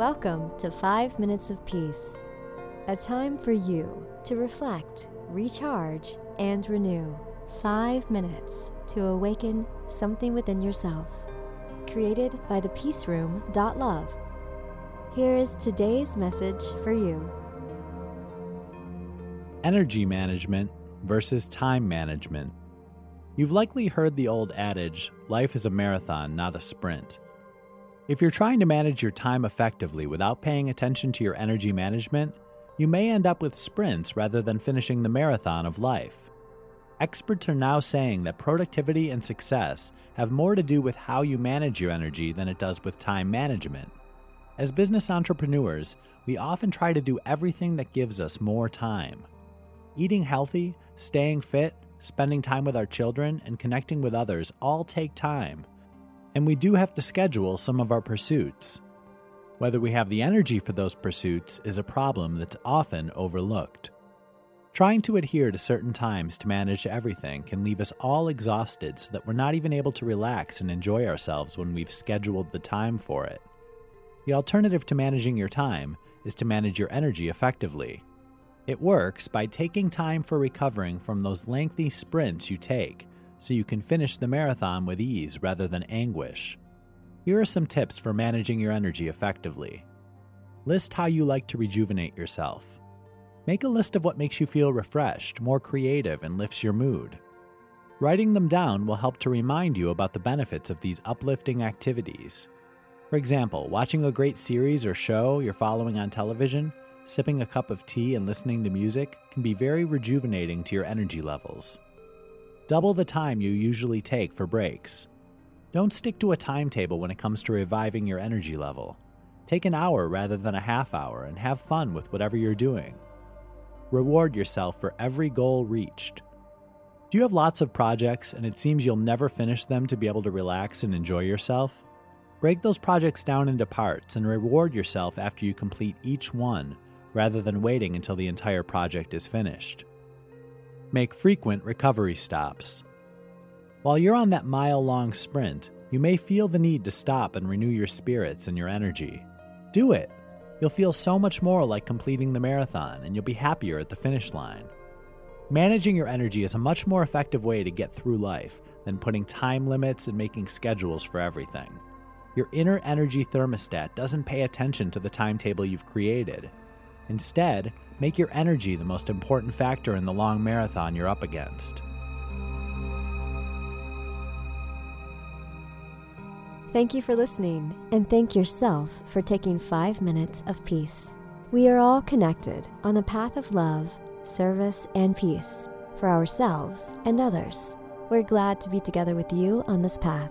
Welcome to 5 Minutes of Peace, a time for you to reflect, recharge, and renew. 5 minutes to awaken something within yourself. Created by the Peace Room. Love. Here is today's message for you. Energy management versus time management. You've likely heard the old adage life is a marathon, not a sprint. If you're trying to manage your time effectively without paying attention to your energy management, you may end up with sprints rather than finishing the marathon of life. Experts are now saying that productivity and success have more to do with how you manage your energy than it does with time management. As business entrepreneurs, we often try to do everything that gives us more time. Eating healthy, staying fit, spending time with our children, and connecting with others all take time and we do have to schedule some of our pursuits. Whether we have the energy for those pursuits is a problem that's often overlooked. Trying to adhere to certain times to manage everything can leave us all exhausted so that we're not even able to relax and enjoy ourselves when we've scheduled the time for it. The alternative to managing your time is to manage your energy effectively. It works by taking time for recovering from those lengthy sprints you take so you can finish the marathon with ease rather than anguish. Here are some tips for managing your energy effectively. List how you like to rejuvenate yourself. Make a list of what makes you feel refreshed, more creative, and lifts your mood. Writing them down will help to remind you about the benefits of these uplifting activities. For example, watching a great series or show you're following on television, sipping a cup of tea, and listening to music can be very rejuvenating to your energy levels. Double the time you usually take for breaks. Don't stick to a timetable when it comes to reviving your energy level. Take an hour rather than a half hour and have fun with whatever you're doing. Reward yourself for every goal reached. Do you have lots of projects and it seems you'll never finish them to be able to relax and enjoy yourself? Break those projects down into parts and reward yourself after you complete each one rather than waiting until the entire project is finished. Make frequent recovery stops. While you're on that mile long sprint, you may feel the need to stop and renew your spirits and your energy. Do it! You'll feel so much more like completing the marathon and you'll be happier at the finish line. Managing your energy is a much more effective way to get through life than putting time limits and making schedules for everything. Your inner energy thermostat doesn't pay attention to the timetable you've created. Instead, Make your energy the most important factor in the long marathon you're up against. Thank you for listening, and thank yourself for taking five minutes of peace. We are all connected on the path of love, service, and peace for ourselves and others. We're glad to be together with you on this path.